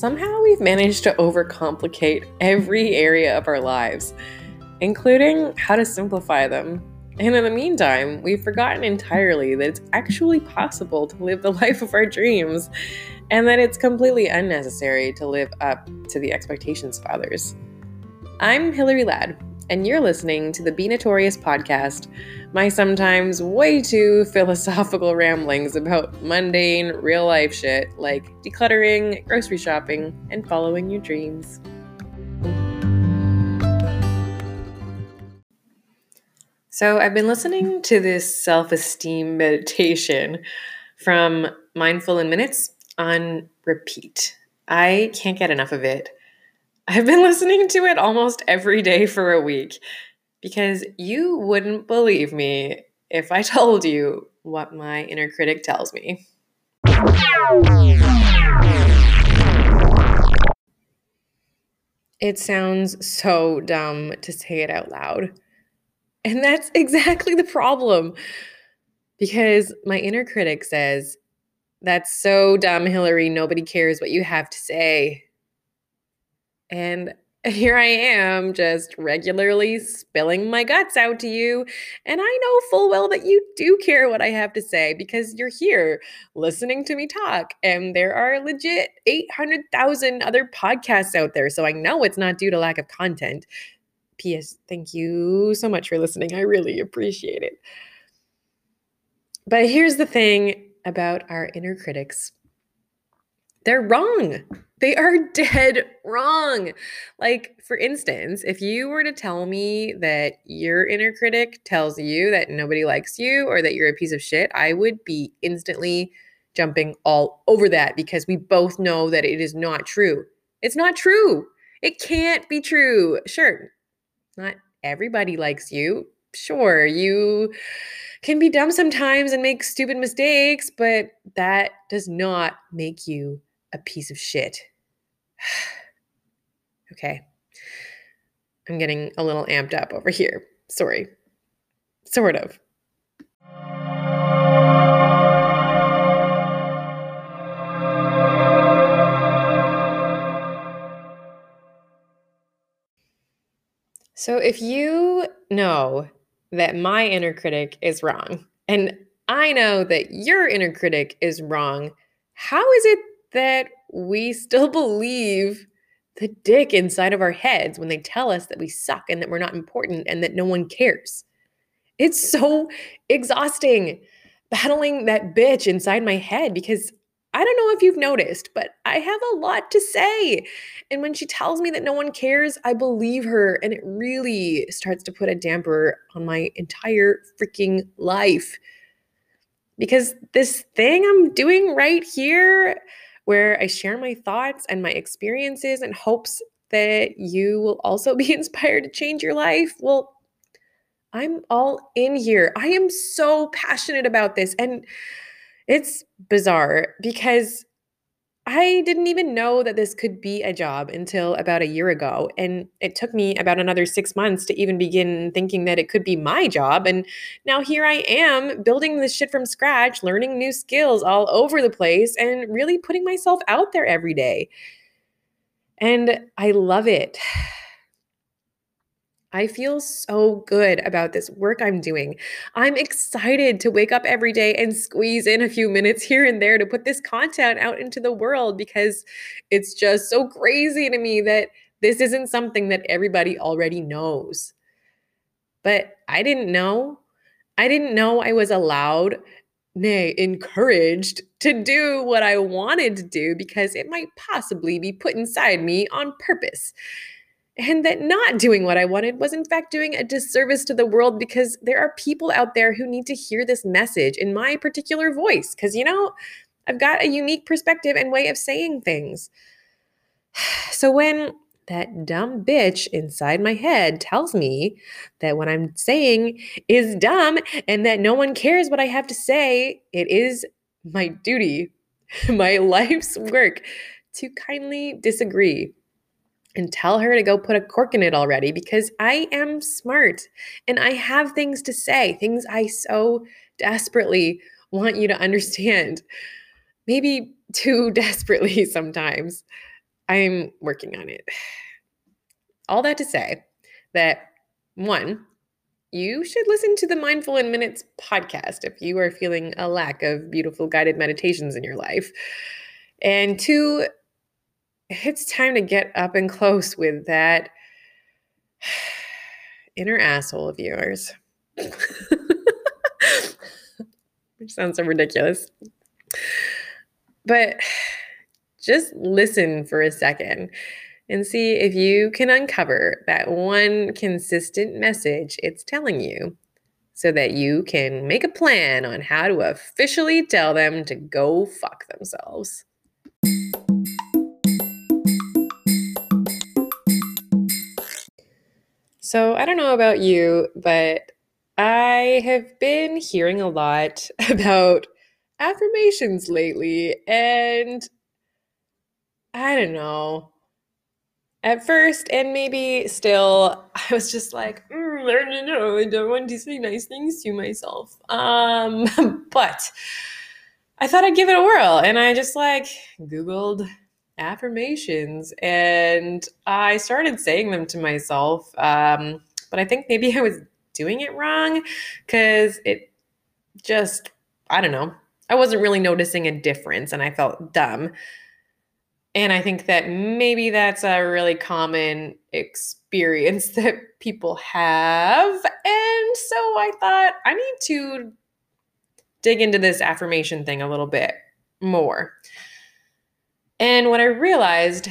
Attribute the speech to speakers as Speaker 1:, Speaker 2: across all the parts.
Speaker 1: somehow we've managed to overcomplicate every area of our lives, including how to simplify them. And in the meantime, we've forgotten entirely that it's actually possible to live the life of our dreams and that it's completely unnecessary to live up to the expectations of others. I'm Hillary Ladd, and you're listening to the Be Notorious podcast, my sometimes way too philosophical ramblings about mundane, real life shit like decluttering, grocery shopping, and following your dreams. So, I've been listening to this self esteem meditation from Mindful in Minutes on repeat. I can't get enough of it. I've been listening to it almost every day for a week because you wouldn't believe me if I told you what my inner critic tells me. It sounds so dumb to say it out loud. And that's exactly the problem. Because my inner critic says, That's so dumb, Hillary. Nobody cares what you have to say. And here I am, just regularly spilling my guts out to you. And I know full well that you do care what I have to say because you're here listening to me talk. And there are legit 800,000 other podcasts out there. So I know it's not due to lack of content. P.S. Thank you so much for listening. I really appreciate it. But here's the thing about our inner critics they're wrong. They are dead wrong. Like, for instance, if you were to tell me that your inner critic tells you that nobody likes you or that you're a piece of shit, I would be instantly jumping all over that because we both know that it is not true. It's not true. It can't be true. Sure, not everybody likes you. Sure, you can be dumb sometimes and make stupid mistakes, but that does not make you a piece of shit. okay. I'm getting a little amped up over here. Sorry. Sort of. So if you know that my inner critic is wrong, and I know that your inner critic is wrong, how is it that we still believe the dick inside of our heads when they tell us that we suck and that we're not important and that no one cares. It's so exhausting battling that bitch inside my head because I don't know if you've noticed, but I have a lot to say. And when she tells me that no one cares, I believe her. And it really starts to put a damper on my entire freaking life. Because this thing I'm doing right here, where I share my thoughts and my experiences and hopes that you will also be inspired to change your life. Well, I'm all in here. I am so passionate about this. And it's bizarre because I didn't even know that this could be a job until about a year ago. And it took me about another six months to even begin thinking that it could be my job. And now here I am building this shit from scratch, learning new skills all over the place, and really putting myself out there every day. And I love it. I feel so good about this work I'm doing. I'm excited to wake up every day and squeeze in a few minutes here and there to put this content out into the world because it's just so crazy to me that this isn't something that everybody already knows. But I didn't know. I didn't know I was allowed, nay, encouraged to do what I wanted to do because it might possibly be put inside me on purpose and that not doing what I wanted was, in fact, doing a disservice to the world because there are people out there who need to hear this message in my particular voice. Because, you know, I've got a unique perspective and way of saying things. So when that dumb bitch inside my head tells me that what I'm saying is dumb and that no one cares what I have to say, it is my duty, my life's work to kindly disagree and tell her to go put a cork in it already because I am smart and I have things to say, things I so desperately want you to understand. Maybe too desperately sometimes. I'm working on it. All that to say that one, you should listen to the Mindful in Minutes podcast if you are feeling a lack of beautiful guided meditations in your life. And two, it's time to get up and close with that inner asshole of yours. Which sounds so ridiculous. But just listen for a second and see if you can uncover that one consistent message it's telling you so that you can make a plan on how to officially tell them to go fuck themselves. So, I don't know about you, but I have been hearing a lot about affirmations lately, and I don't know. At first, and maybe still, I was just like, mm, I don't know, I don't want to say nice things to myself. Um, but I thought I'd give it a whirl, and I just like Googled affirmations, and I started saying them to myself. Um, but I think maybe I was doing it wrong because it just, I don't know, I wasn't really noticing a difference, and I felt dumb. And I think that maybe that's a really common experience that people have. And so I thought I need to dig into this affirmation thing a little bit more. And what I realized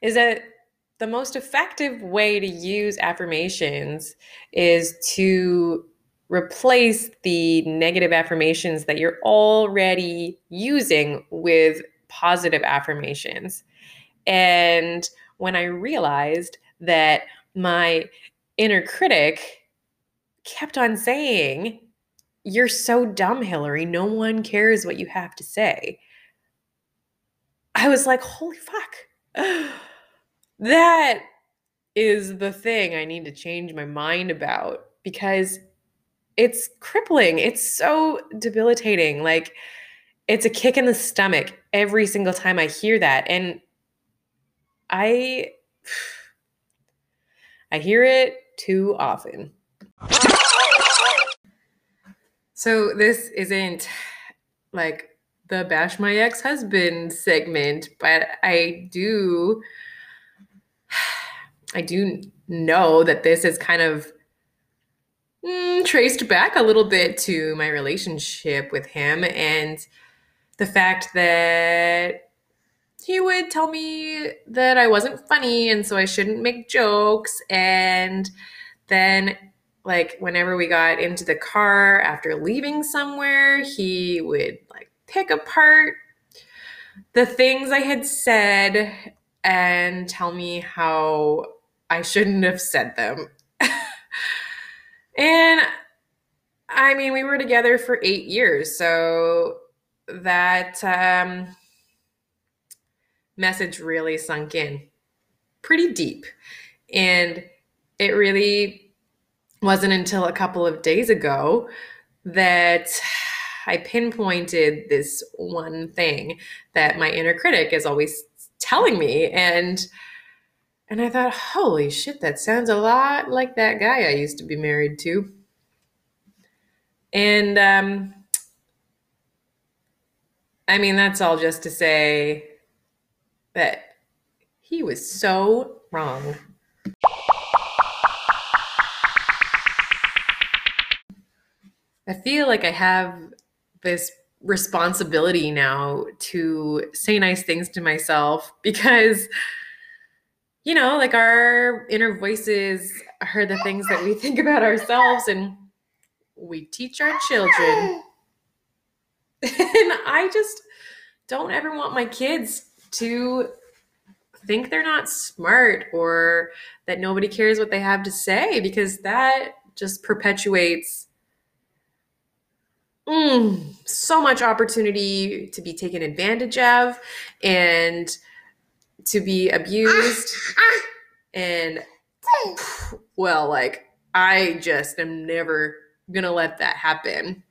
Speaker 1: is that the most effective way to use affirmations is to replace the negative affirmations that you're already using with positive affirmations. And when I realized that my inner critic kept on saying, You're so dumb, Hillary. No one cares what you have to say. I was like, Holy fuck. that is the thing I need to change my mind about because it's crippling. It's so debilitating. Like it's a kick in the stomach every single time I hear that. And I I hear it too often. So this isn't like the bash my ex-husband segment, but I do I do know that this is kind of mm, traced back a little bit to my relationship with him and the fact that he would tell me that I wasn't funny and so I shouldn't make jokes. And then, like, whenever we got into the car after leaving somewhere, he would like pick apart the things I had said and tell me how I shouldn't have said them. And I mean, we were together for eight years. So that um, message really sunk in pretty deep. And it really wasn't until a couple of days ago that I pinpointed this one thing that my inner critic is always telling me. And and I thought, holy shit, that sounds a lot like that guy I used to be married to. And um, I mean, that's all just to say that he was so wrong. I feel like I have this responsibility now to say nice things to myself because you know, like our inner voices are the things that we think about ourselves and we teach our children. and I just don't ever want my kids to think they're not smart or that nobody cares what they have to say because that just perpetuates mm, so much opportunity to be taken advantage of and to be abused. And well like i just am never gonna let that happen.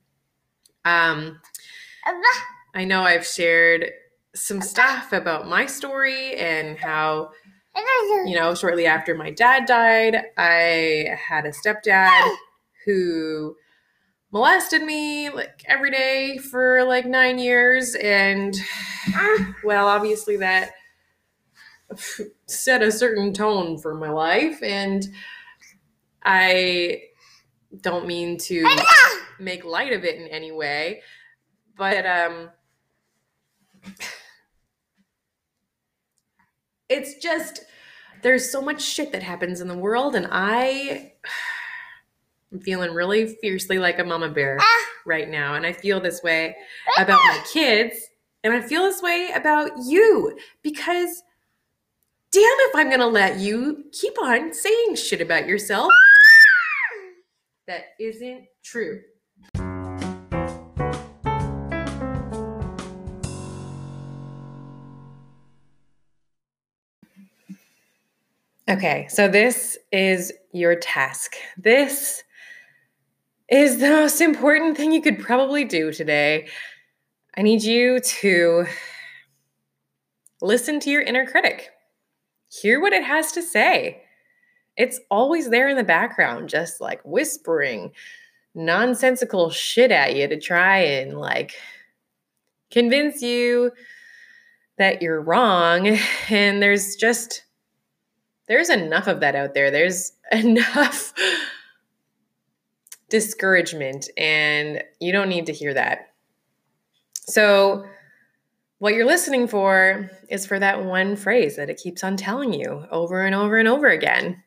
Speaker 1: Um i know i've shared some stuff about my story and how, you know, shortly after my dad died, I had a stepdad who molested me like every day for like nine years. And, well, obviously that set a certain tone for my life. And I don't mean to make light of it in any way, but, um, it's just there's so much shit that happens in the world and i i'm feeling really fiercely like a mama bear ah. right now and i feel this way about my kids and i feel this way about you because damn if i'm gonna let you keep on saying shit about yourself that isn't true Okay, so this is your task. This is the most important thing you could probably do today. I need you to listen to your inner critic, hear what it has to say. It's always there in the background, just like whispering nonsensical shit at you to try and like convince you that you're wrong. And there's just there's enough of that out there. There's enough discouragement, and you don't need to hear that. So, what you're listening for is for that one phrase that it keeps on telling you over and over and over again.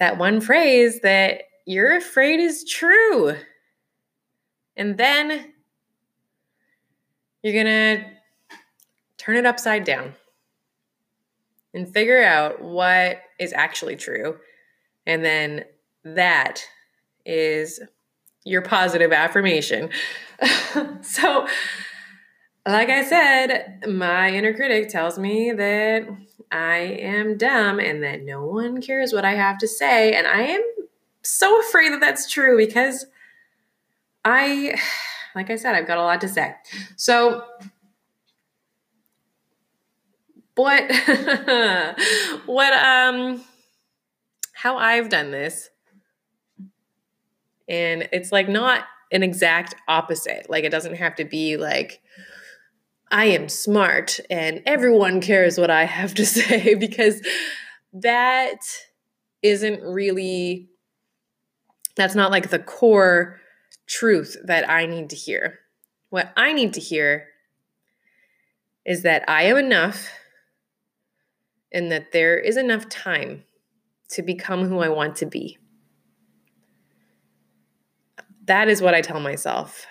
Speaker 1: That one phrase that you're afraid is true. And then you're going to turn it upside down and figure out what is actually true. And then that is your positive affirmation. so, like I said, my inner critic tells me that I am dumb and that no one cares what I have to say. And I am so afraid that that's true because I, like I said, I've got a lot to say. So, what what um how I've done this and it's like not an exact opposite like it doesn't have to be like I am smart and everyone cares what I have to say because that isn't really that's not like the core truth that I need to hear. What I need to hear is that I am enough and that there is enough time to become who I want to be. That is what I tell myself.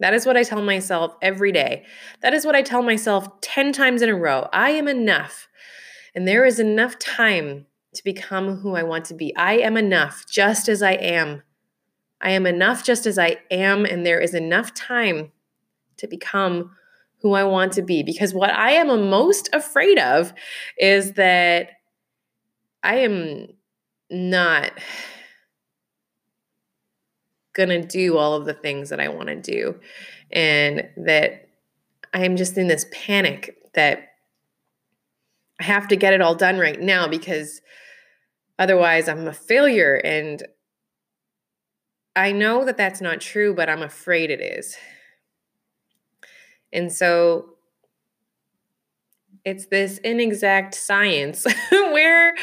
Speaker 1: That is what I tell myself every day. That is what I tell myself 10 times in a row. I am enough. And there is enough time to become who I want to be. I am enough just as I am. I am enough just as I am. And there is enough time to become who I want to be. Because what I am most afraid of is that I am not going to do all of the things that I want to do. And that I am just in this panic that I have to get it all done right now because otherwise I'm a failure. And I know that that's not true, but I'm afraid it is. And so it's this inexact science where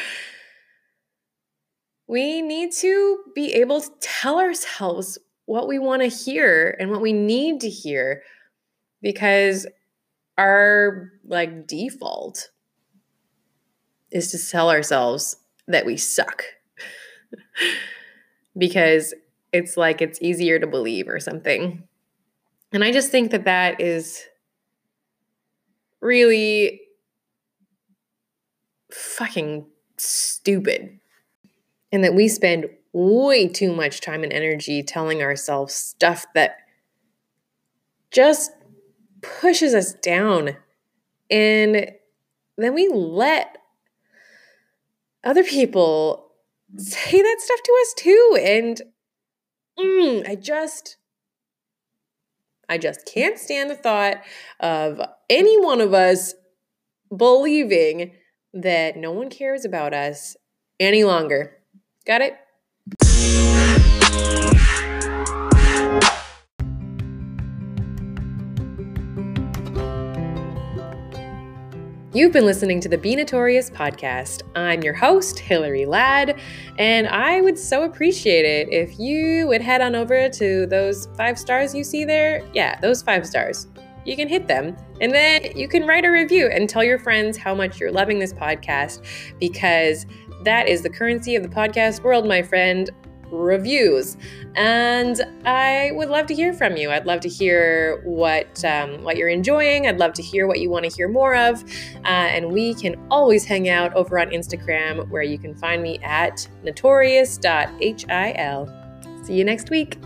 Speaker 1: we need to be able to tell ourselves what we want to hear and what we need to hear because our like default is to tell ourselves that we suck because it's like it's easier to believe or something and I just think that that is really fucking stupid. And that we spend way too much time and energy telling ourselves stuff that just pushes us down. And then we let other people say that stuff to us too. And mm, I just I just can't stand the thought of any one of us believing that no one cares about us any longer. Got it? You've been listening to the Be Notorious podcast. I'm your host, Hillary Ladd, and I would so appreciate it if you would head on over to those five stars you see there. Yeah, those five stars. You can hit them, and then you can write a review and tell your friends how much you're loving this podcast because that is the currency of the podcast world, my friend reviews. And I would love to hear from you. I'd love to hear what um, what you're enjoying. I'd love to hear what you want to hear more of. Uh, and we can always hang out over on Instagram, where you can find me at notorious.hil. See you next week.